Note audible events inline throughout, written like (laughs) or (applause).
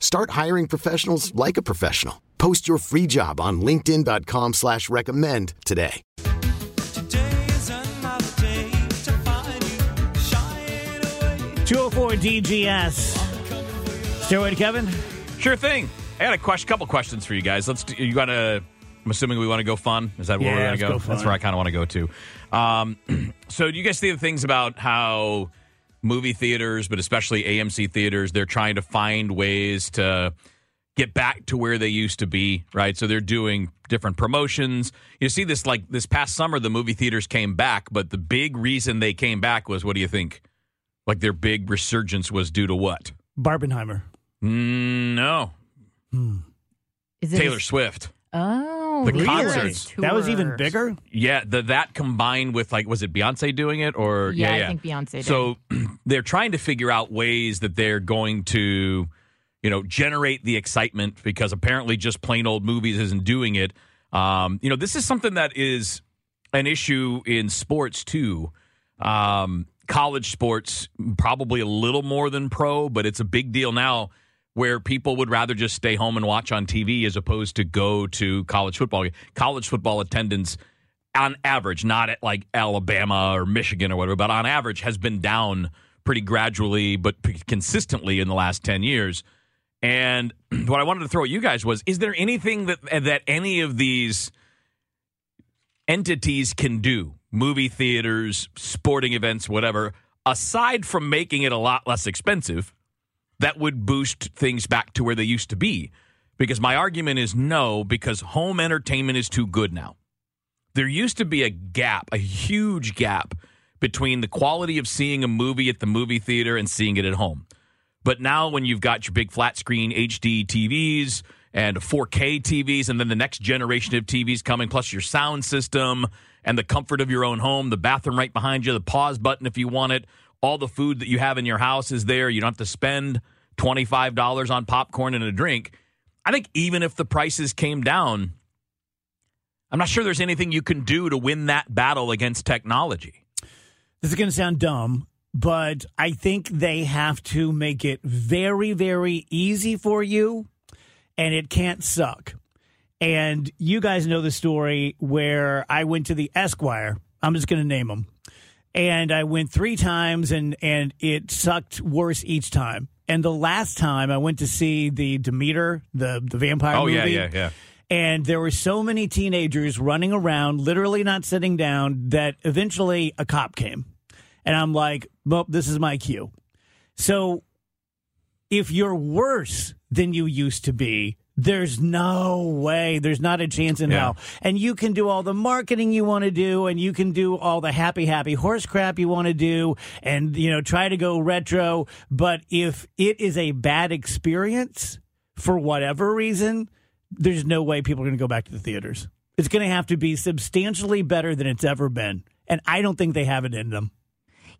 Start hiring professionals like a professional. Post your free job on LinkedIn.com slash recommend today. Today is another day to find you. Shine away. 204 DGS. Stairway to Kevin. Sure thing. I got a question, couple questions for you guys. Let's. Do, you got to. I'm assuming we want to go fun. Is that where Yeah, we're going to go? go. That's where I kind of want to go to. Um, (clears throat) so, do you guys see the things about how movie theaters, but especially AMC theaters, they're trying to find ways to get back to where they used to be, right? So they're doing different promotions. You see this like this past summer, the movie theaters came back, but the big reason they came back was what do you think? Like their big resurgence was due to what? Barbenheimer. Mm, no, Is it Taylor a- Swift. Oh, The really? concerts. That was even bigger? Yeah, the, that combined with like, was it Beyonce doing it or Yeah, yeah, I think Beyonce did. So (clears throat) they're trying to figure out ways that they're going to, you know, generate the excitement because apparently just plain old movies isn't doing it. Um, you know, this is something that is an issue in sports too. Um, college sports probably a little more than pro, but it's a big deal now where people would rather just stay home and watch on TV as opposed to go to college football. College football attendance on average, not at like Alabama or Michigan or whatever, but on average has been down pretty gradually but consistently in the last 10 years. And (clears throat) what I wanted to throw at you guys was is there anything that that any of these entities can do, movie theaters, sporting events, whatever, aside from making it a lot less expensive, that would boost things back to where they used to be? Because my argument is no, because home entertainment is too good now. There used to be a gap, a huge gap between the quality of seeing a movie at the movie theater and seeing it at home. But now, when you've got your big flat screen HD TVs and 4K TVs, and then the next generation of TVs coming, plus your sound system and the comfort of your own home, the bathroom right behind you, the pause button if you want it, all the food that you have in your house is there. You don't have to spend $25 on popcorn and a drink. I think even if the prices came down, I'm not sure there's anything you can do to win that battle against technology. This is going to sound dumb, but I think they have to make it very, very easy for you, and it can't suck. And you guys know the story where I went to the Esquire. I'm just going to name them. And I went three times, and and it sucked worse each time. And the last time I went to see the Demeter, the the vampire Oh, movie. yeah, yeah, yeah. And there were so many teenagers running around, literally not sitting down, that eventually a cop came. And I'm like, well, this is my cue. So if you're worse than you used to be, there's no way, there's not a chance in Yeah. hell. And you can do all the marketing you want to do, and you can do all the happy, happy horse crap you want to do, and, you know, try to go retro. But if it is a bad experience for whatever reason, there's no way people are going to go back to the theaters. It's going to have to be substantially better than it's ever been. And I don't think they have it in them.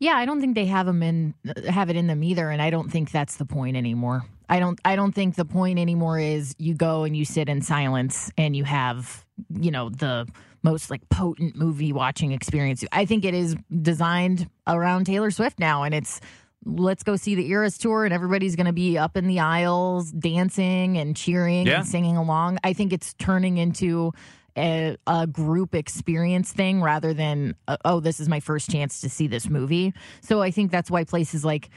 Yeah, I don't think they have them in have it in them either, and I don't think that's the point anymore. I don't I don't think the point anymore is you go and you sit in silence and you have you know the most like potent movie watching experience. I think it is designed around Taylor Swift now, and it's let's go see the Eras tour, and everybody's going to be up in the aisles dancing and cheering Yeah. and singing along. I think it's turning into a, a group experience thing rather than uh, oh this is my first chance to see this movie so i think that's why places like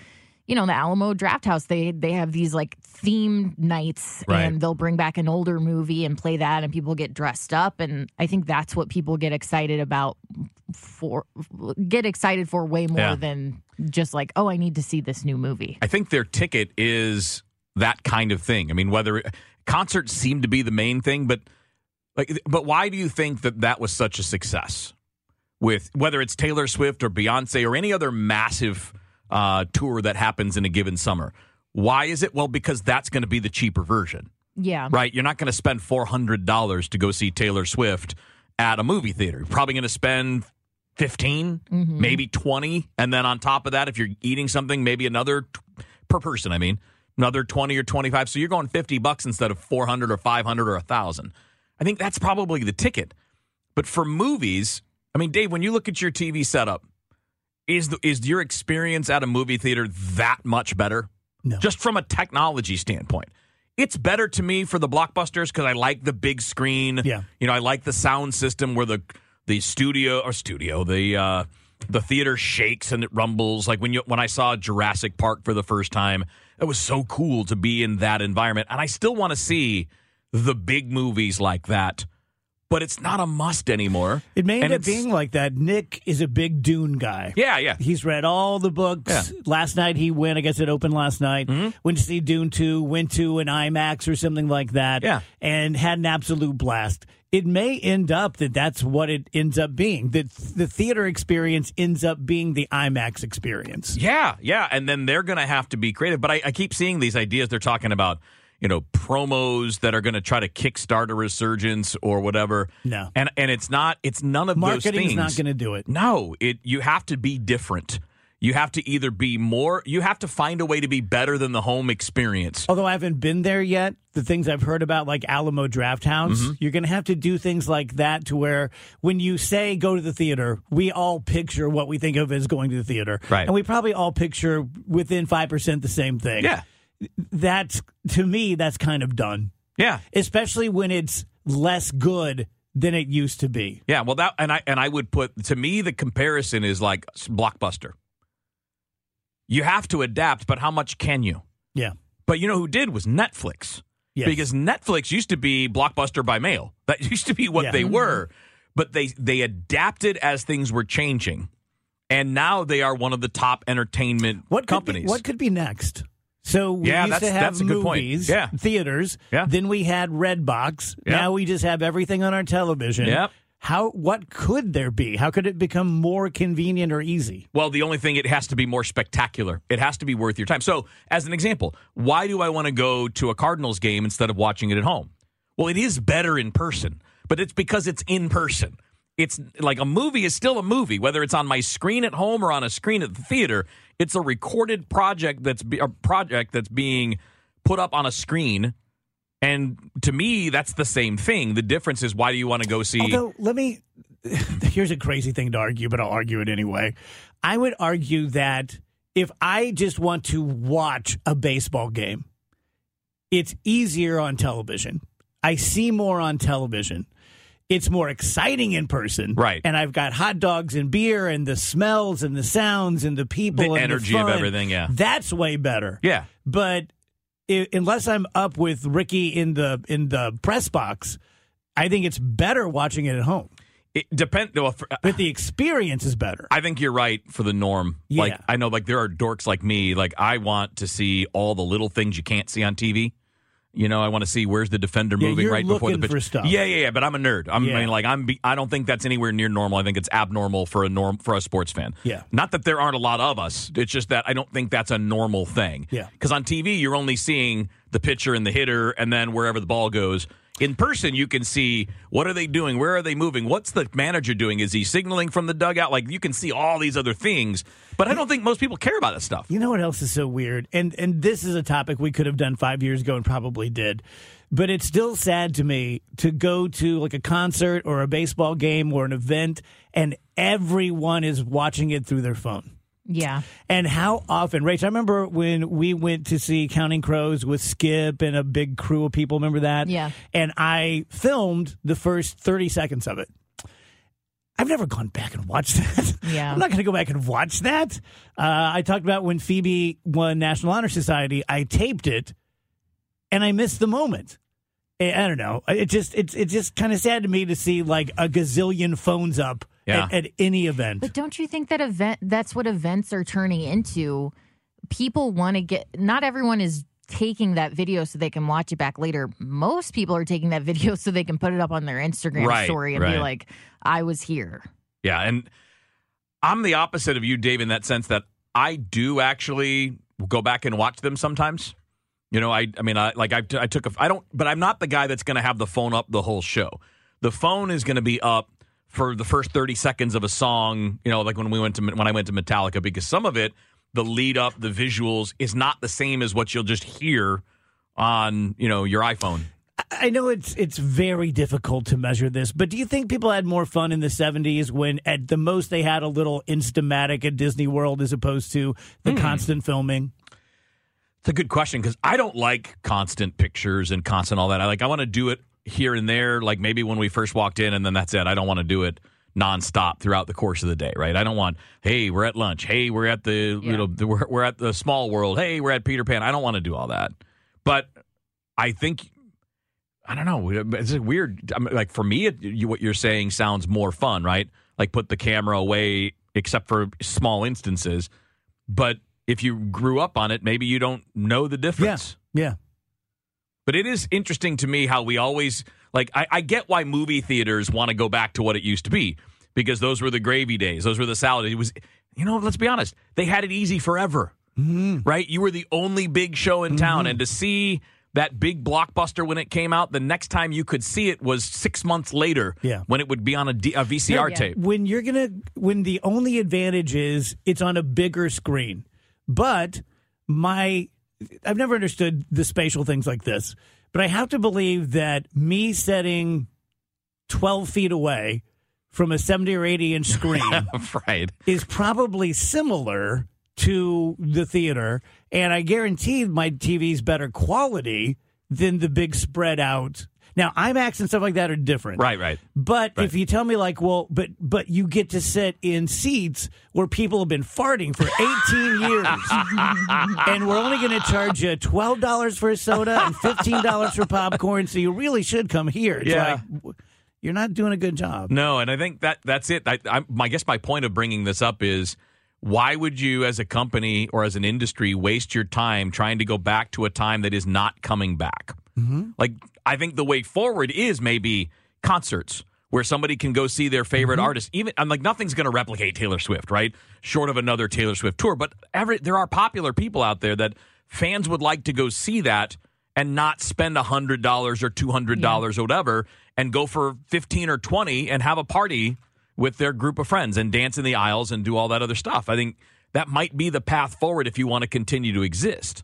you know the alamo draft house they they have these like themed nights Right. and they'll bring back an older movie and play that and people get dressed up and i think that's what people get excited about for get excited for way more Yeah. than just like oh i need to see this new movie I think their ticket is that kind of thing. I mean, whether concerts seem to be the main thing, but like, but why do you think that that was such a success? With whether it's Taylor Swift or Beyonce or any other massive uh, tour that happens in a given summer, why is it? Well, because that's going to be the cheaper version, yeah right? You're not going to spend four hundred dollars to go see Taylor Swift at a movie theater. You're probably going to spend 15 maybe 20 and then on top of that if you're eating something maybe another t- per person i mean another 20 or 25 so you're going 50 bucks instead of 400 or 500 or 1000 i think that's probably the ticket. But for movies i mean dave when you look at your tv setup is the, is your experience at a movie theater that much better? No. just from a technology standpoint. It's better to me for the blockbusters because i like the big screen. Yeah. you know i like the sound system where the the studio or studio the uh the theater shakes and it rumbles. Like when you when i saw jurassic park for the first time it was so cool to be in that environment. And i still want to see the big movies like that but it's not a must anymore It may end And up being like that. Nick is a big Dune guy. yeah yeah He's read all the books. Yeah. Mm-hmm. Last night he went, I guess it opened last night, went to see Dune 2, went to an IMAX or something like that, Yeah. and had an absolute blast. It may end up that that's what it ends up being. That the theater experience ends up being the IMAX experience. Yeah, yeah, and then they're going to have to be creative. But I, I keep seeing these ideas. They're talking about, you know, promos that are going to try to kickstart a resurgence or whatever. No. and and it's not. It's none of those Marketing's things. not going to do it. No, it. You have to be different. You have to either be more. You have to find a way to be better than the home experience. Although I haven't been there yet, the things I've heard about, like Alamo Draft House, Mm-hmm. you're going to have to do things like that to where when you say go to the theater, we all picture what we think of as going to the theater. Right. And we probably all picture within 5% the same thing. Yeah, That's, to me, that's kind of done, yeah, especially when it's less good than it used to be. yeah. Well, that and I and I would put to me the comparison is like blockbuster. You have to adapt, but how much can you? Yeah. But you know who did was Netflix. Yes. Because Netflix used to be blockbuster by mail. That (laughs) used to be what Yeah. they mm-hmm. were. But they they adapted as things were changing. And now they are one of the top entertainment What could be- companies. what could be next? So we Yeah, used to have that's a good point. movies, Yeah. theaters. Yeah. Then we had Redbox. Yeah. Now we just have everything on our television. Yep. How? What could there be? How could it become more convenient or easy? Well, the only thing it has to be more spectacular. It has to be worth your time. So, as an example, why do I want to go to a Cardinals game instead of watching it at home? Well, it is better in person, but it's because it's in person. It's like a movie is still a movie, whether it's on my screen at home or on a screen at the theater. It's a recorded project that's be, a project that's being put up on a screen. And to me, that's the same thing. The difference is why do you want to go see? Although, let me. (laughs) Here's a crazy thing to argue, but I'll argue it anyway. I would argue that if I just want to watch a baseball game, it's easier on television. I see more on television. It's more exciting in person. Right. And I've got hot dogs and beer and the smells and the sounds and the people and The and energy of everything, yeah. That's way better. yeah. But i unless I'm up with Ricky in the in the press box, I think it's better watching it at home. It depend. Well, for, uh, But the experience is better. I think you're right for the norm. Yeah. Like I know like there are dorks like me. Like I want to see all the little things you can't see on TV. You know, I want to see where's the defender Yeah, moving right before the pitch. Yeah, yeah, yeah. But I'm a nerd. I'm, Yeah. I mean, like I'm. Be, I don't think that's anywhere near normal. I think it's abnormal for a norm for a sports fan. Yeah. Not that there aren't a lot of us. It's just that I don't think that's a normal thing. Yeah. Because on TV you're only seeing the pitcher and the hitter, and then wherever the ball goes. In person, you can see what are they doing, where are they moving, what's the manager doing? Is he signaling from the dugout? Like you can see all these other things, but I don't think most people care about that stuff. You know what else is so weird? And and this is a topic we could have done five years ago and probably did. But it's still sad to me to go to like a concert or a baseball game or an event and everyone is watching it through their phone. Yeah. And how often, Rach, I remember when we went to see Counting Crows with Skip and a big crew of people. Remember that? Yeah. And I filmed the first 30 seconds of it. I've never gone back and watched (laughs) that. Yeah. I'm not going to go back and watch that. Uh, I talked about when Phoebe won National Honor Society. I taped it, and I missed the moment. I I don't know. It just it's it's just kind of sad to me to see like a gazillion phones up Yeah. at, at any event. But don't you think that event that's what events are turning into? People want to get not everyone is taking that video so they can watch it back later. Most people are taking that (laughs) video so they can put it up on their Instagram Right, story and right. be like, I was here. Yeah, and I'm the opposite of you, Dave, in that sense that I do actually go back and watch them sometimes. You know, I I mean, I like I, I took a I don't, but I'm not the guy that's going to have the phone up the whole show. The phone is going to be up for the first 30 seconds of a song. You know, like when we went to when I went to Metallica, because some of it, the lead up, the visuals, is not the same as what you'll just hear on you know your iPhone. I know it's it's very difficult to measure this, but do you think people had more fun in the '70s when, at the most, they had a little Instamatic at Disney World as opposed to the Hmm. constant filming? It's a good question because I don't like constant pictures and constant all that. I like I want to do it here and there, like maybe when we first walked in, and then that's it. I don't want to do it nonstop throughout the course of the day, right? I don't want, hey, we're at lunch. Hey, we're at the you know the, we're, we're at the small world. Hey, we're at Peter Pan. I don't want to do all that, but I think I don't know. It's weird. I mean, like for me, it, you, what you're saying sounds more fun, right? Like put the camera away, except for small instances. But if you grew up on it, maybe you don't know the difference. Yeah. But it is interesting to me how we always like. I, I get why movie theaters want to go back to what it used to be because those were the gravy days. Those were the salad. It was, you know, let's be honest. They had it easy forever, mm-hmm. right? You were the only big show in town, mm-hmm. and to see that big blockbuster when it came out, the next time you could see it was six months later. Yeah. when it would be on a, D, a VCR Yeah. tape. When you're gonna, when the only advantage is it's on a bigger screen, but my, I've never understood the spatial things like this, but I have to believe that me setting 12 feet away from a 70 or 80 inch screen (laughs) right. is probably similar to the theater, and I guarantee my TV's better quality than the big spread out. Now, IMAX and stuff like that are different, Right. Right. But Right. if you tell me like, well, but but you get to sit in seats where people have been farting for 18 (laughs) years, and we're only going to charge you twelve dollars for a soda and fifteen dollars for popcorn, so you really should come here. It's Yeah. like you're not doing a good job. No, and I think that that's it. I, I, I guess my point of bringing this up is why would you, as a company or as an industry, waste your time trying to go back to a time that is not coming back? Mm-hmm. Like, I think the way forward is maybe concerts where somebody can go see their favorite artist. Even I'm like nothing's going to replicate Taylor Swift, right? Short of another Taylor Swift tour, but every there are popular people out there that fans would like to go see that and not spend hundred dollars or two hundred dollars or whatever, and go for fifteen or twenty and have a party with their group of friends and dance in the aisles and do all that other stuff. I think that might be the path forward if you want to continue to exist.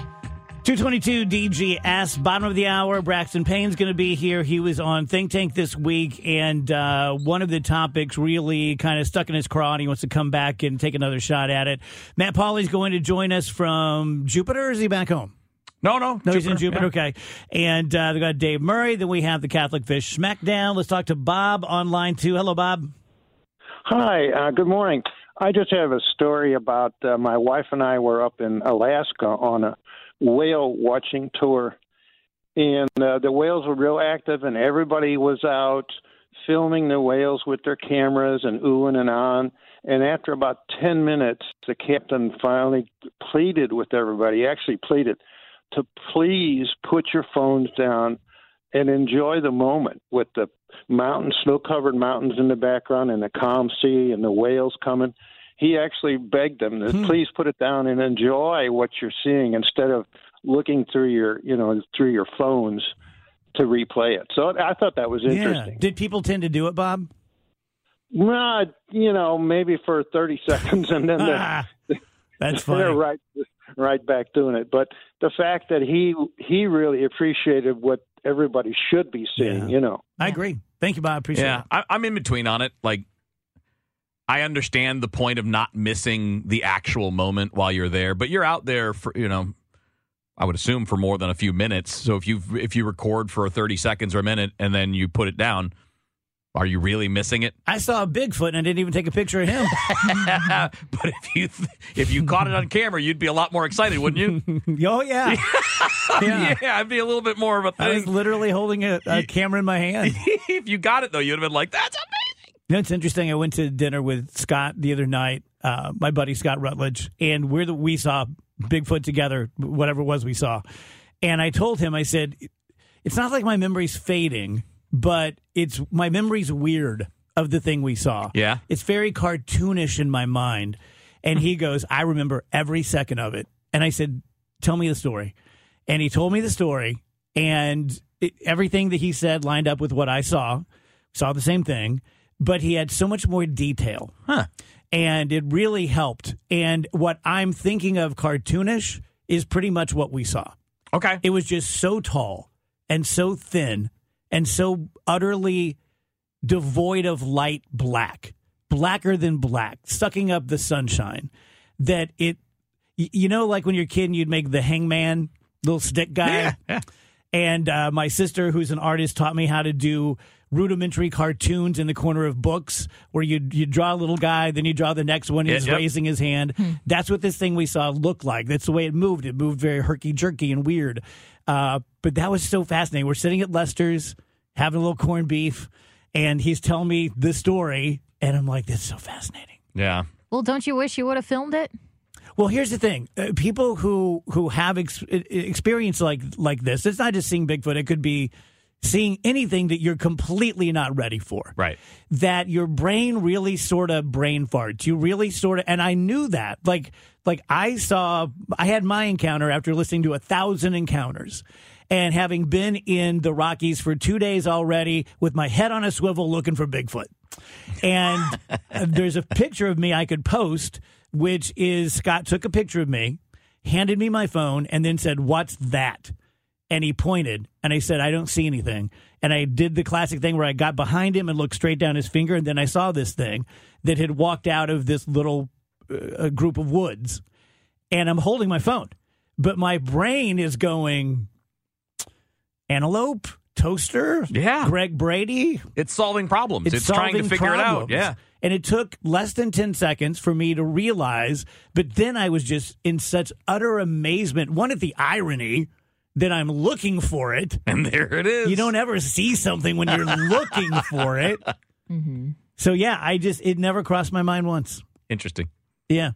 222 DGS, bottom of the hour. Braxton Payne's going to be here. He was on Think Tank this week, and uh, one of the topics really kind of stuck in his craw, and he wants to come back and take another shot at it. Matt Pauley's going to join us from Jupiter, or is he back home? No, no. No, he's in Jupiter, Jupiter. Okay. And uh, we got Dave Murray. Then we have the Catholic Fish Smackdown. Let's talk to Bob online too. Hello, Bob. Hi, uh, good morning. I just have a story about uh, my wife and I were up in Alaska on a whale watching tour, and uh, the whales were real active, and everybody was out filming the whales with their cameras and oohing and on. And after about 10 minutes, the captain finally pleaded with everybody, he actually pleaded to please put your phones down and enjoy the moment with the mountains, snow covered mountains in the background and the calm sea and the whales coming. He actually begged them to please put it down and enjoy what you're seeing instead of looking through your, you know, through your phones to replay it. So I thought that was interesting. Yeah. Did people tend to do it, Bob? Well, you know, maybe for 30 (laughs) seconds and then they're, Ah, (laughs) That's they're right right back doing it. But the fact that he he really appreciated what everybody should be seeing, Yeah. you know. I agree. Thank you, Bob. Appreciate Yeah, it. I, I'm in between on it. Like, I understand the point of not missing the actual moment while you're there, but you're out there for you know, I would assume for more than a few minutes. So if you if you record for 30 seconds or a minute and then you put it down, are you really missing it? I saw a Bigfoot and I didn't even take a picture of him. (laughs) but if you if you caught it on camera, you'd be a lot more excited, wouldn't you? (laughs) oh, yeah. (laughs) Yeah. yeah, I'd be a little bit more of a I was thing. literally holding a, a camera in my hand. if you got it though, you'd have been like, "That's amazing." You know, it's interesting. I went to dinner with Scott the other night, uh, my buddy Scott Rutledge, and we're the, we saw Bigfoot together, whatever it was we saw. And I told him, I said, it's not like my memory's fading, but it's my memory's weird of the thing we saw. Yeah. It's very cartoonish in my mind. And he goes, I remember every second of it. And I said, Tell me the story. And he told me the story, and it, everything that he said lined up with what I saw. Saw the same thing, but he had so much more detail. Huh. And it really helped. And what I'm thinking of cartoonish is pretty much what we saw. Okay. It was just so tall and so thin and so utterly devoid of light black, blacker than black, sucking up the sunshine, that it, you know, like when you're a kid and you'd make the hangman little stick guy. And uh, my sister, who's an artist, taught me how to do rudimentary cartoons in the corner of books where you you draw a little guy, then you draw the next one, he's yep. raising his hand. That's what this thing we saw looked like. That's the way it moved. It moved very herky jerky and weird. Uh, but that was so fascinating. We're sitting at Lester's having a little corned beef, and he's telling me the story, and I'm like, "That's so fascinating." Yeah. Well, don't you wish you would have filmed it? Well, here's the thing: uh, people who who have ex- experience like like this, it's not just seeing Bigfoot. It could be seeing anything that you're completely not ready for. Right. That your brain really sort of brain farts. You really sort of, and I knew that. Like like I saw, I had my encounter after listening to a thousand encounters. And having been in the Rockies for two days already with my head on a swivel looking for Bigfoot. And (laughs) there's a picture of me I could post, which is Scott took a picture of me, handed me my phone, and then said, What's that? And he pointed, and I said, I don't see anything. And I did the classic thing where I got behind him and looked straight down his finger, and then I saw this thing that had walked out of this little uh, group of woods. And I'm holding my phone, but my brain is going, Antelope, toaster, Yeah. Greg Brady, It's solving problems. It's, trying to solving figure it out. problems. Yeah. And it took less than 10 seconds for me to realize, but then I was just in such utter amazement. One, at the irony that I'm looking for it. (laughs) And there it is. You don't ever see something when you're looking for it. (laughs) Mm-hmm. So, yeah, I just, it never crossed my mind once. Interesting. Yeah.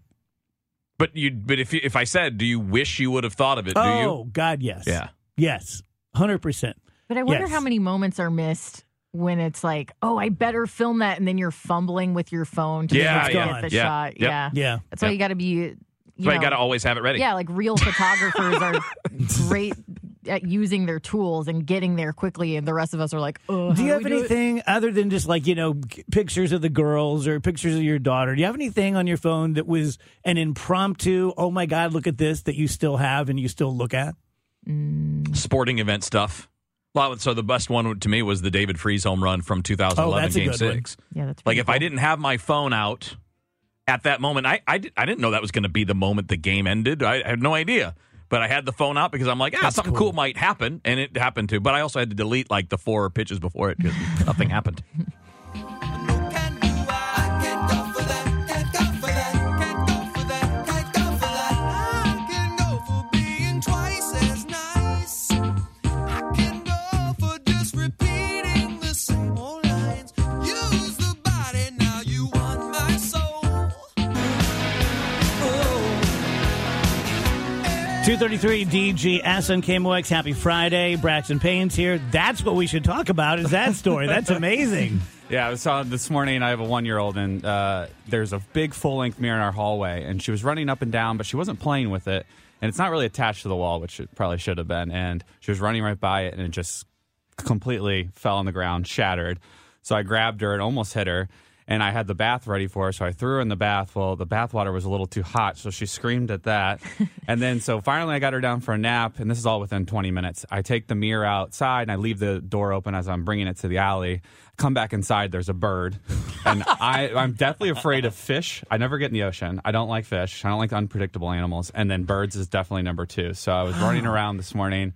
But you, but if you, if I said, do you wish you would have thought of it? Do oh. God, yes. Yeah. Yes. 100%. But I wonder Yes. how many moments are missed when it's like, oh, I better film that, and then you're fumbling with your phone to Yeah, be yeah, get the yeah, shot. yep. Yeah, Yeah. That's why Yep. you got to be. You That's you got to always have it ready. Yeah, like real photographers are (laughs) great at using their tools and getting there quickly, and the rest of us are like, oh, Do you have we do it? anything other than just like, you know, pictures of the girls or pictures of your daughter? Do you have anything on your phone that was an impromptu, oh my God, look at this that you still have and you still look at? Mm. Sporting event stuff. Well, so the best one to me was the David Freese home run from 2011 Oh, that's a Game good one. Six. Yeah, that's Like pretty if I didn't have my phone out at that moment, I I, did, I didn't know that was going to be the moment the game ended. I, I had no idea. But I had the phone out because I'm like, ah, something cool. might happen, and it happened to. But I also had to delete like the four pitches before it because nothing happened. (laughs) 233 DGS and KMOX. Happy Friday. Braxton Payne's here. That's what we should talk about is that story. That's amazing. (laughs) Yeah, I on this morning. I have a one year old, and uh, there's a big full length mirror in our hallway, and she was running up and down, but she wasn't playing with it, and it's not really attached to the wall, which it probably should have been. And she was running right by it, and it just completely fell on the ground, shattered. So I grabbed her and almost hit her. And I had the bath ready for her, so I threw her in the bath. Well, the bath water was a little too hot, so she screamed at that. (laughs) and then, so finally, I got her down for a nap, and this is all within 20 minutes. I take the mirror outside, and I leave the door open as I'm bringing it to the alley. Come back inside, there's a bird. (laughs) And I, I'm deathly afraid of fish. I never get in the ocean. I don't like fish. I don't like unpredictable animals. And then birds is definitely number two. So I was running (gasps) around this morning.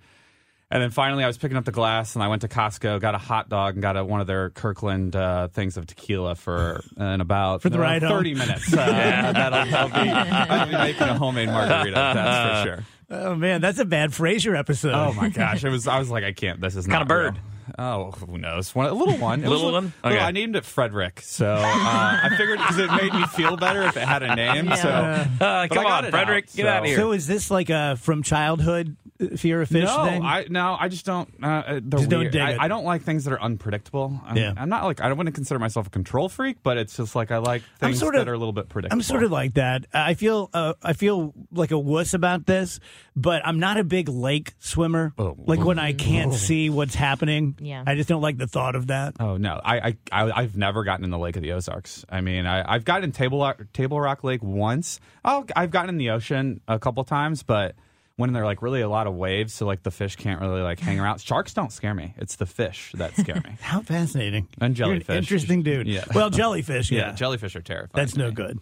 And then finally, I was picking up the glass, and I went to Costco, got a hot dog, and got a, one of their Kirkland uh, things of tequila for (laughs) in about For the ride home. thirty minutes. Uh, (laughs) that'll, that'll be, I'll be making a homemade margarita. That's for (laughs) sure. Oh, man. That's a bad Frasier episode. Oh my gosh! It was. I was like, I can't. This is Kinda bird? real. Oh, who knows? One, a little one. It Little a- one? little- Okay. I named it Frederick, so uh, I figured because it made me feel better if it had a name. So Uh, come on, Frederick, out, get so- out of here. So is this like a from childhood fear of fish no, thing? I no, I just don't. Uh, uh, they're Just don't dig I, it. I don't like things that are unpredictable. I'm, Yeah. I'm not like I don't want to consider myself a control freak, but it's just like I like I'm things sort that of- are a little bit predictable. I'm sort of like that. I feel uh, I feel like a wuss about this, but I'm not a big lake swimmer. Oh. Like when I can't see what's happening. Yeah. I just don't like the thought of that. Oh no, I, I I I've never gotten in the Lake of the Ozarks. I mean, I, I've gotten in Table Rock, Table Rock Lake once. Oh, I've gotten in the ocean a couple times, but when there are like really a lot of waves, so like the fish can't really like hang around. Sharks don't scare me. It's the fish that scare me. (laughs) How fascinating. And You're an jellyfish. interesting dude. Yeah. Well, jellyfish, (laughs) yeah. yeah, jellyfish are terrifying. That's no me. good.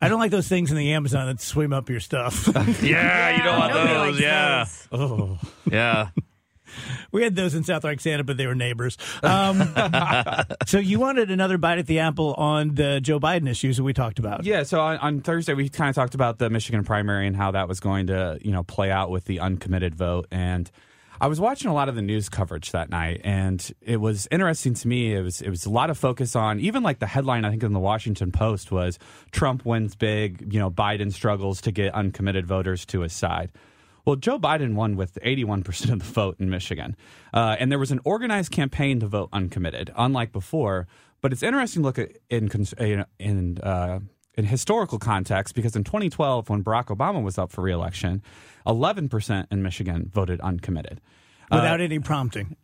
I don't like those things in the Amazon that swim up your stuff. (laughs) yeah, you don't want Nobody those. Yeah, those. oh. yeah. We had those in South Roxana, but they were neighbors. Um, (laughs) so you wanted another bite at the apple on the Joe Biden issues that we talked about. Yeah, so on, on Thursday we kind of talked about the Michigan primary and how that was going to, you know, play out with the uncommitted vote and I was watching a lot of the news coverage that night and it was interesting to me. It was it was a lot of focus on even like the headline I think in the Washington Post was Trump wins big, you know, Biden struggles to get uncommitted voters to his side. Well, Joe Biden won with 81% of the vote in Michigan. Uh, and there was an organized campaign to vote uncommitted, unlike before. But it's interesting to look at in, in, in, uh, in historical context because in 2012, when Barack Obama was up for reelection, 11% in Michigan voted uncommitted. Without any prompting.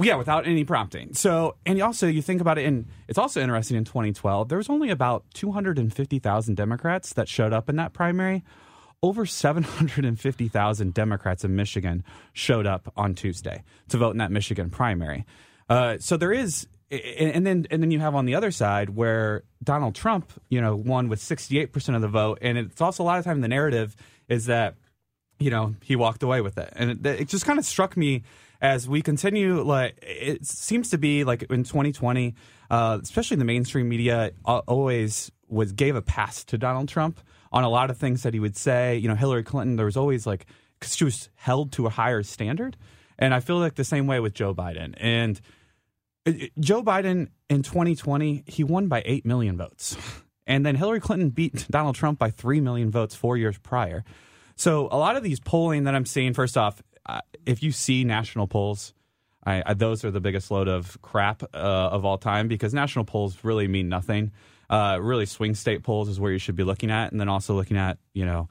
Yeah, without any prompting. So, and also you think about it, and it's also interesting in 2012, there was only about 250,000 Democrats that showed up in that primary. Over 750,000 Democrats in Michigan showed up on Tuesday to vote in that Michigan primary. Uh, so there is, and then and then you have on the other side where Donald Trump, you know, won with 68% of the vote, and it's also a lot of time the narrative is that you know, he walked away with it. And it, it just kind of struck me as we continue, like, it seems to be like in 2020, uh, especially the mainstream media uh, always was gave a pass to Donald Trump on a lot of things that he would say. You know, Hillary Clinton, there was always like, because she was held to a higher standard. And I feel like the same way with Joe Biden. And it- it- Joe Biden in 2020, he won by 8 million votes. (laughs) And then Hillary Clinton beat (laughs) Donald Trump by 3 million votes four years prior. So a lot of these polling that I'm seeing, first off, uh, if you see national polls, I, I, those are the biggest load of crap uh, of all time because national polls really mean nothing. Uh, really, swing state polls is where you should be looking at, and then also looking at, you know,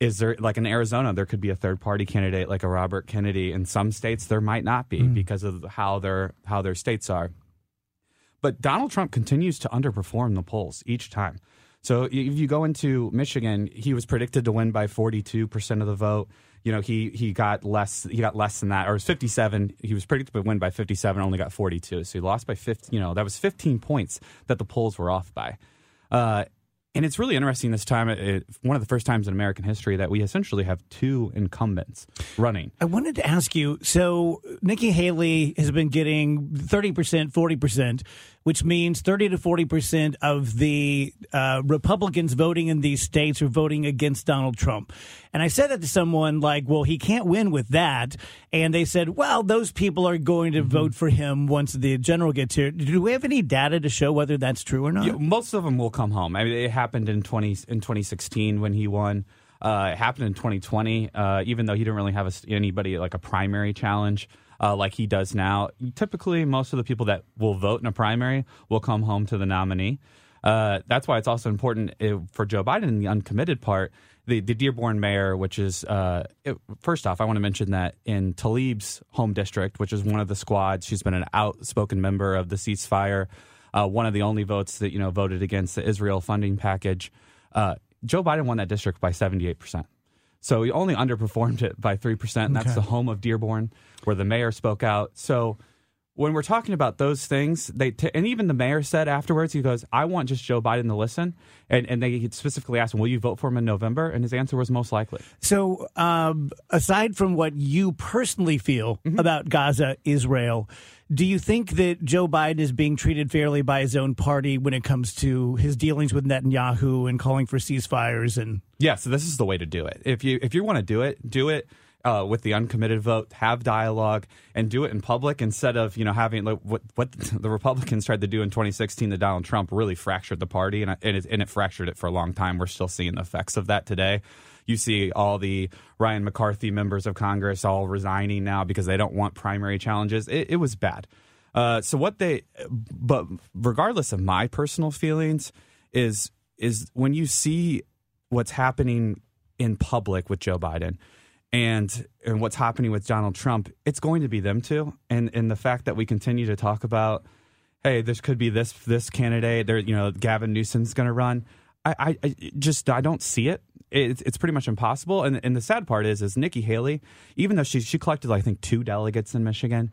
is there like in Arizona there could be a third party candidate like a Robert Kennedy. In some states there might not be because of how their how their states are. But Donald Trump continues to underperform the polls each time. So if you go into Michigan, he was predicted to win by 42% of the vote. You know, he he got less he got less than that or it was 57. He was predicted to win by 57, only got 42. So he lost by 15, you know, that was 15 points that the polls were off by. Uh, and it's really interesting this time, it, one of the first times in American history that we essentially have two incumbents running. I wanted to ask you so Nikki Haley has been getting 30%, 40%, which means 30 to 40% of the uh, Republicans voting in these states are voting against Donald Trump. And I said that to someone like, well, he can't win with that. And they said, well, those people are going to vote for him once the general gets here. Do we have any data to show whether that's true or not? Yeah, most of them will come home. I mean, it happened in 20, in 2016 when he won. Uh, it happened in 2020, uh, even though he didn't really have a, anybody like a primary challenge uh, like he does now. Typically, most of the people that will vote in a primary will come home to the nominee. Uh, that's why it's also important uh, for Joe Biden in the uncommitted part. The, the Dearborn mayor, which is uh, it, first off, I want to mention that in Tlaib's home district, which is one of the squads, she's been an outspoken member of the ceasefire. Uh, one of the only votes that you know voted against the Israel funding package. Uh, Joe Biden won that district by seventy eight percent. So he only underperformed it by 3%. And that's the home of Dearborn, where the mayor spoke out. So when we're talking about those things, they t- and even the mayor said afterwards, he goes, I want just Joe Biden to listen. And, and they specifically asked him, Will you vote for him in November? And his answer was most likely. So, um, aside from what you personally feel about Gaza, Israel, do you think that Joe Biden is being treated fairly by his own party when it comes to his dealings with Netanyahu and calling for ceasefires? And Yeah, so this is the way to do it. If you if you want to do it, do it uh, with the uncommitted vote. Have dialogue and do it in public instead of you know having like, what what (laughs) the Republicans tried to do in 2016 to Donald Trump really fractured the party and and it, and it fractured it for a long time. We're still seeing the effects of that today. You see all the Ryan McCarthy members of Congress all resigning now because they don't want primary challenges. It, it was bad. Uh, so what they, but regardless of my personal feelings, is is when you see what's happening in public with Joe Biden and and what's happening with Donald Trump, it's going to be them too. And and the fact that we continue to talk about, hey, this could be this this candidate, there, you know, Gavin Newsom's going to run. I, I, I just I don't see it. It's, it's pretty much impossible. And and the sad part is is Nikki Haley, even though she she collected I think two delegates in Michigan.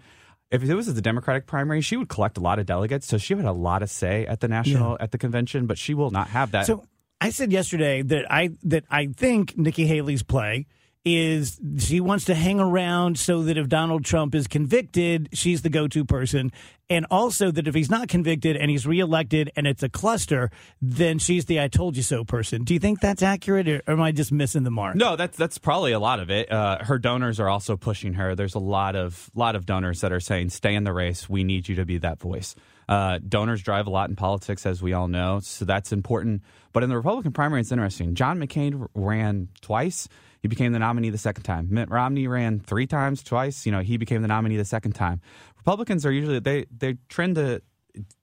If it was the Democratic primary, she would collect a lot of delegates, so she had a lot of say at the national at the convention. But she will not have that. so I said yesterday that I that I think Nikki Haley's play is she wants to hang around so that if Donald Trump is convicted, she's the go-to person, and also that if he's not convicted and he's reelected and it's a cluster, then she's the "I told you so" person. Do you think that's accurate, or am I just missing the mark? No, that's that's probably a lot of it. Uh, her donors are also pushing her. There's a lot of lot of donors that are saying, "Stay in the race. We need you to be that voice." Uh, donors drive a lot in politics, as we all know, so that's important. But in the Republican primary, it's interesting. John McCain ran twice. He became the nominee the second time. Mitt Romney ran three times, twice. You know, he became the nominee the second time. Republicans are usually they they trend to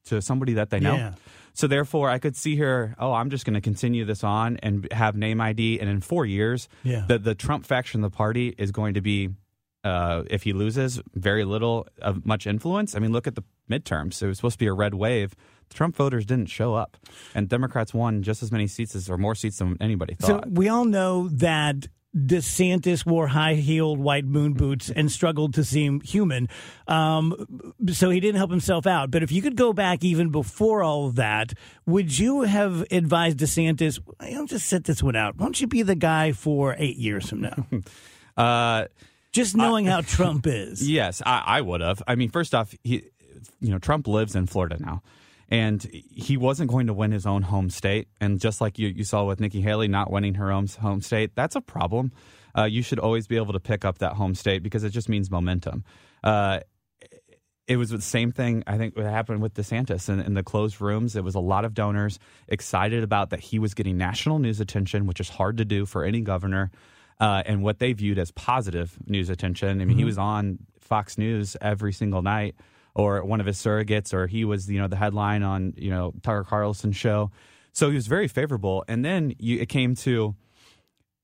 to somebody that they know. Yeah. So therefore, I could see her. Oh, I'm just going to continue this on and have name ID, and in four years, Yeah. the the Trump faction of the party is going to be, uh, if he loses, very little of much influence. I mean, look at the midterms. It was supposed to be a red wave. The Trump voters didn't show up, and Democrats won just as many seats as or more seats than anybody thought. So we all know that DeSantis wore high heeled white moon boots and struggled to seem human. Um, so he didn't help himself out. But if you could go back even before all of that, would you have advised DeSantis, "Hey, don't just sit this one out? Why don't you be the guy for eight years from now? (laughs) Uh, Just knowing how (laughs) Trump is. Yes, I, I would have. I mean, first off, he, you know, Trump lives in Florida now, and he wasn't going to win his own home state. And just like you, you saw with Nikki Haley not winning her own home state, that's a problem. Uh, you should always be able to pick up that home state because it just means momentum. Uh, it was the same thing I think what happened with DeSantis in, in the closed rooms. It was a lot of donors excited about that he was getting national news attention, which is hard to do for any governor, uh, and what they viewed as positive news attention. I mean, he Mhm. was on Fox News every single night, or one of his surrogates, or he was you know the headline on you know Tucker Carlson's show. So he was very favorable, and then you, it came to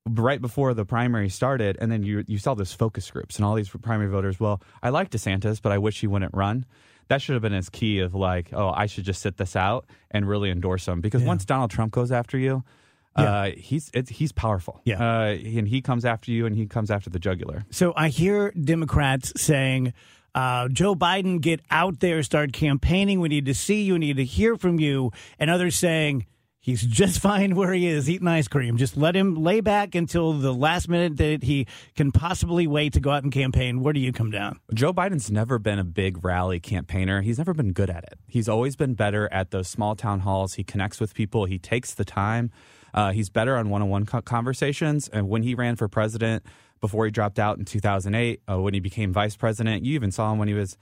right before the primary started, and then you you saw those focus groups and all these primary voters. Well, I like DeSantis, but I wish he wouldn't run. That should have been his key of like, oh, I should just sit this out and really endorse him because once Donald Trump goes after you, uh, he's it's, he's powerful. Yeah. uh, and he comes after you, and he comes after the jugular. So I hear Democrats saying, uh, Joe Biden, get out there, start campaigning. We need to see you, we need to hear from you. And others saying, he's just (laughs) fine where he is, eating ice cream. Just let him lay back until the last minute that he can possibly wait to go out and campaign. Where do you come down? Joe Biden's never been a big rally campaigner. He's never been good at it. He's always been better at those small town halls. He connects with people. He takes the time. Uh, he's better on one-on-one conversations. And when he ran for president, before he dropped out in 2008, uh, when he became vice president, you even saw him when he was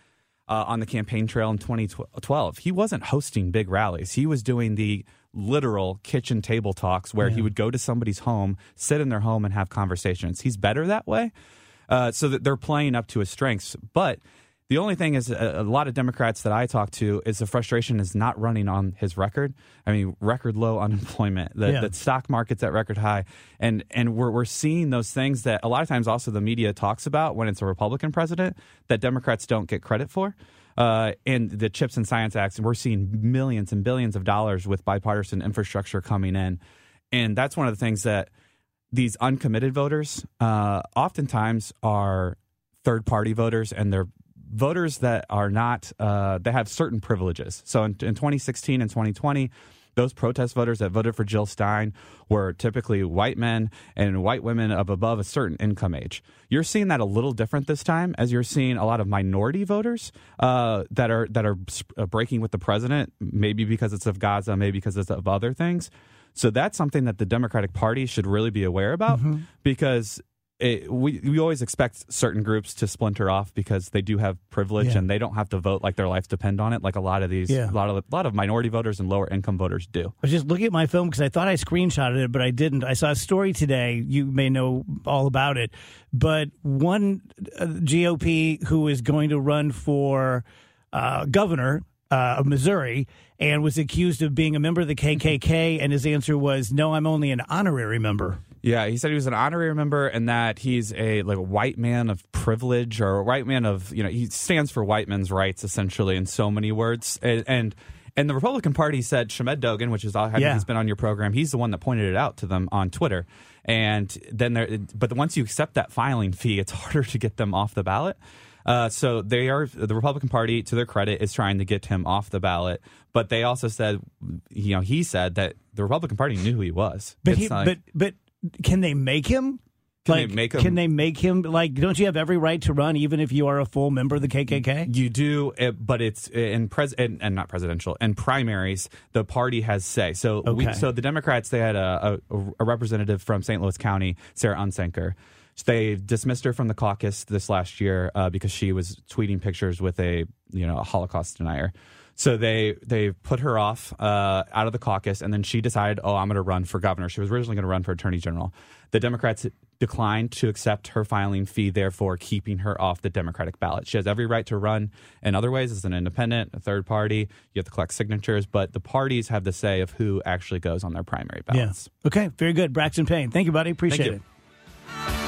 uh, on the campaign trail in 2012. He wasn't hosting big rallies. He was doing the literal kitchen table talks where he would go to somebody's home, sit in their home, and have conversations. He's better that way. Uh, so that they're playing up to his strengths. But the only thing is, a, a lot of Democrats that I talk to is the frustration is not running on his record. I mean, record low unemployment, the, Yeah. the stock market's at record high, and and we're we're seeing those things that a lot of times also the media talks about when it's a Republican president that Democrats don't get credit for. Uh, and the Chips and Science Acts, and we're seeing millions and billions of dollars with bipartisan infrastructure coming in, and that's one of the things that these uncommitted voters uh, oftentimes are third party voters and they're voters that are not uh, they have certain privileges. So in, in 2016 and 2020 those protest voters that voted for jill stein were typically white men and white women of above a certain income age. You're seeing that a little different this time as you're seeing a lot of minority voters uh, that are that are uh, breaking with the president maybe because it's of gaza maybe because it's of other things. So that's something that the Democratic Party should really be aware about Mm-hmm. because it, we we always expect certain groups to splinter off because they do have privilege Yeah. and they don't have to vote like their lives depend on it like a lot of these Yeah. a lot of a lot of minority voters and lower income voters do. I was just looking at my phone because I thought I screenshotted it, but I didn't. I saw a story today. You may know all about it, but one uh, GOP who is going to run for uh, governor uh, of Missouri and was accused of being a member of the KKK, and his answer was, "No, I'm only an honorary member." Yeah, he said he was an honorary member and that he's a like a white man of privilege or a white man of you know he stands for white men's rights essentially in so many words and. and and the Republican Party said Shamed Dogan, which is I Yeah. he's been on your program. He's the one that pointed it out to them on Twitter. And then there, but once you accept that filing fee, it's (laughs) harder to get them off the ballot. Uh, so they are the Republican Party, to their credit, is trying to get him off the ballot. But they also said, you know, he said that the Republican Party knew who he was. But It's he, like- but but can they make him? Can they like, make him- Can they make him? Like, don't you have every right to run, even if you are a full member of the KKK? You do, uh, but it's in pres and, and not presidential and primaries. The party has say. So we, so the Democrats they had a, a, a representative from St. Louis County, Sarah Unsicker. They dismissed her from the caucus this last year uh, because she was tweeting pictures with a you know a Holocaust denier. So they they put her off uh, out of the caucus, and then she decided, oh, I'm going to run for governor. She was originally going to run for attorney general. The Democrats declined to accept her filing fee, therefore keeping her off the Democratic ballot. She has every right to run in other ways as an independent, a third party. You have to collect signatures, but the parties have the say of who actually goes on their primary ballots. Yeah. Okay. Very good. Braxton Payne. Thank you, buddy. Appreciate you. it.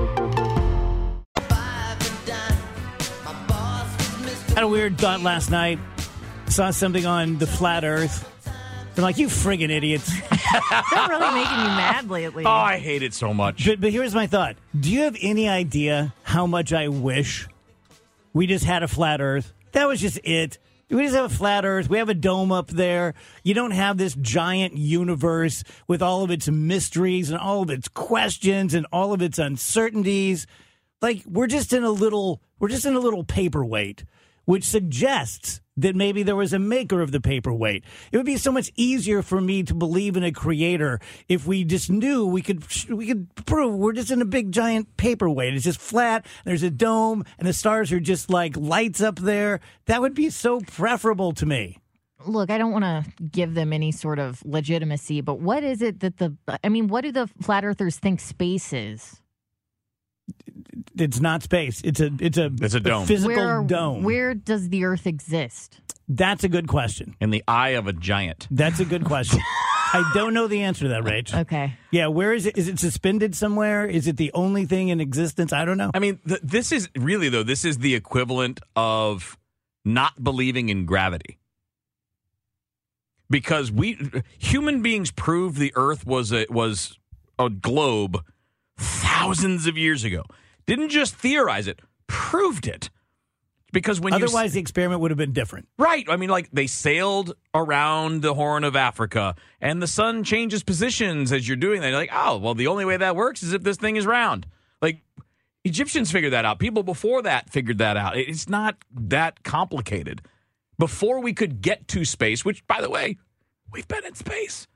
Had a weird thought last night. Saw something on the flat Earth. I'm like, you friggin' idiots. (laughs) They're really making you mad lately. Oh, I hate it so much. But, but here's my thought. Do you have any idea how much I wish we just had a flat Earth? That was just it. We just have a flat Earth. We have a dome up there. You don't have this giant universe with all of its mysteries and all of its questions and all of its uncertainties. Like we're just in a little, we're just in a little paperweight, which suggests that maybe there was a maker of the paperweight. It would be so much easier for me to believe in a creator if we just knew we could we could prove we're just in a big giant paperweight. It's just flat. There's a dome, and the stars are just like lights up there. That would be so preferable to me. Look, I don't want to give them any sort of legitimacy, but what is it that the I mean, what do the flat earthers think space is? It's not space. It's a it's a It's a dome. physical where, dome. Where does the earth exist? That's a good question. In the eye of a giant. That's a good question. (laughs) I don't know the answer to that, Rach. Okay. Yeah, where is it? Is it suspended somewhere? Is it the only thing in existence? I don't know. I mean, th- this is really though. This is the equivalent of not believing in gravity, because we human beings proved the Earth was a was a globe thousands of years ago. Didn't just theorize it, proved it. Because when s- Otherwise, the experiment would have been different. Right. I mean, like they sailed around the Horn of Africa, and the sun changes positions as you're doing that. You're like, oh, well, the only way that works is if this thing is round. Like Egyptians figured that out. People before that figured that out. It's not that complicated. Before we could get to space, which, by the way, we've been in space.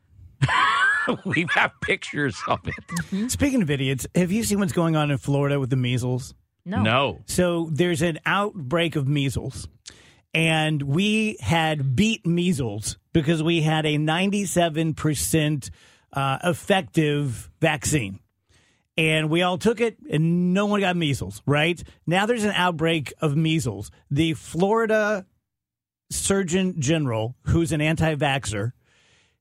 (laughs) we have pictures of it. Speaking of idiots, have you seen what's going on in Florida with the measles? No. No. So there's an outbreak of measles, and we had beat measles because we had a 97% uh, effective vaccine. And we all took it, and no one got measles, right? Now there's an outbreak of measles. The Florida Surgeon General, who's an anti vaxxer,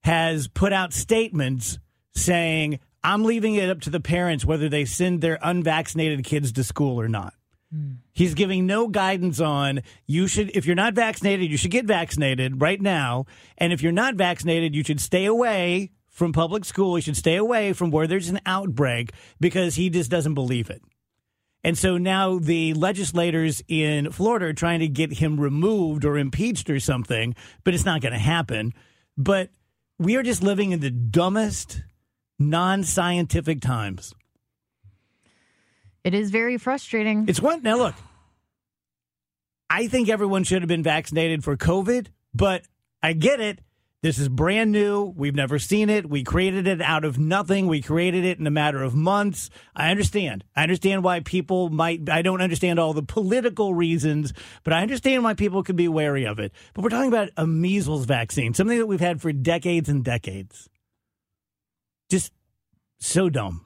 has put out statements saying, I'm leaving it up to the parents whether they send their unvaccinated kids to school or not. Hmm. He's giving no guidance on you should, if you're not vaccinated, you should get vaccinated right now. And if you're not vaccinated, you should stay away from public school. You should stay away from where there's an outbreak because he just doesn't believe it. And so now the legislators in Florida are trying to get him removed or impeached or something, but it's not going to happen. But we are just living in the dumbest, non scientific times. It is very frustrating. It's one now. Look, I think everyone should have been vaccinated for COVID, but I get it. This is brand new. We've never seen it. We created it out of nothing. We created it in a matter of months. I understand. I understand why people might. I don't understand all the political reasons, but I understand why people could be wary of it. But we're talking about a measles vaccine, something that we've had for decades and decades. Just so dumb.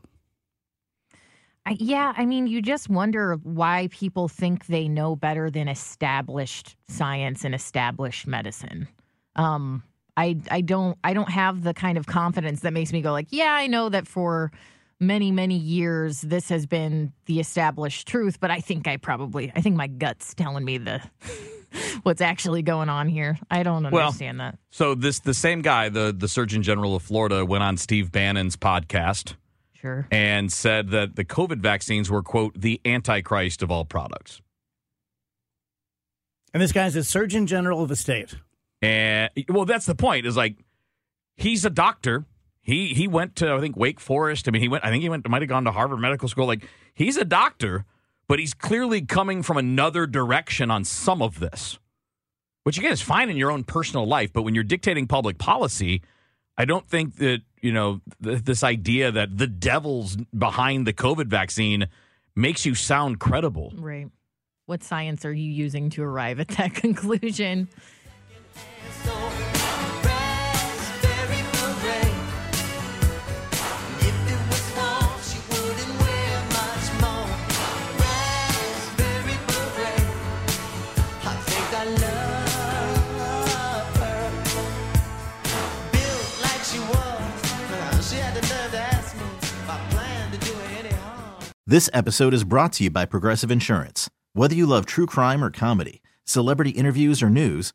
Yeah, I mean, you just wonder why people think they know better than established science and established medicine. Um, I I don't I don't have the kind of confidence that makes me go like, yeah, I know that for many many years this has been the established truth, but I think I probably I think my gut's telling me the (laughs) what's actually going on here. I don't Well, understand that. So this the same guy, the the Surgeon General of Florida, went on Steve Bannon's podcast Sure. and said that the COVID vaccines were quote the antichrist of all products. And this guy's a Surgeon General of a state. And well, that's the point. Is like he's a doctor. He he went to I think Wake Forest. I mean, he went. I think he went. Might have gone to Harvard Medical School. Like he's a doctor, but he's clearly coming from another direction on some of this, which again is fine in your own personal life. But when you're dictating public policy, I don't think that you know th- this idea that the devil's behind the COVID vaccine makes you sound credible. Right. What science are you using to arrive at that (laughs) conclusion? This episode is brought to you by Progressive Insurance. Whether you love true crime or comedy, celebrity interviews or news,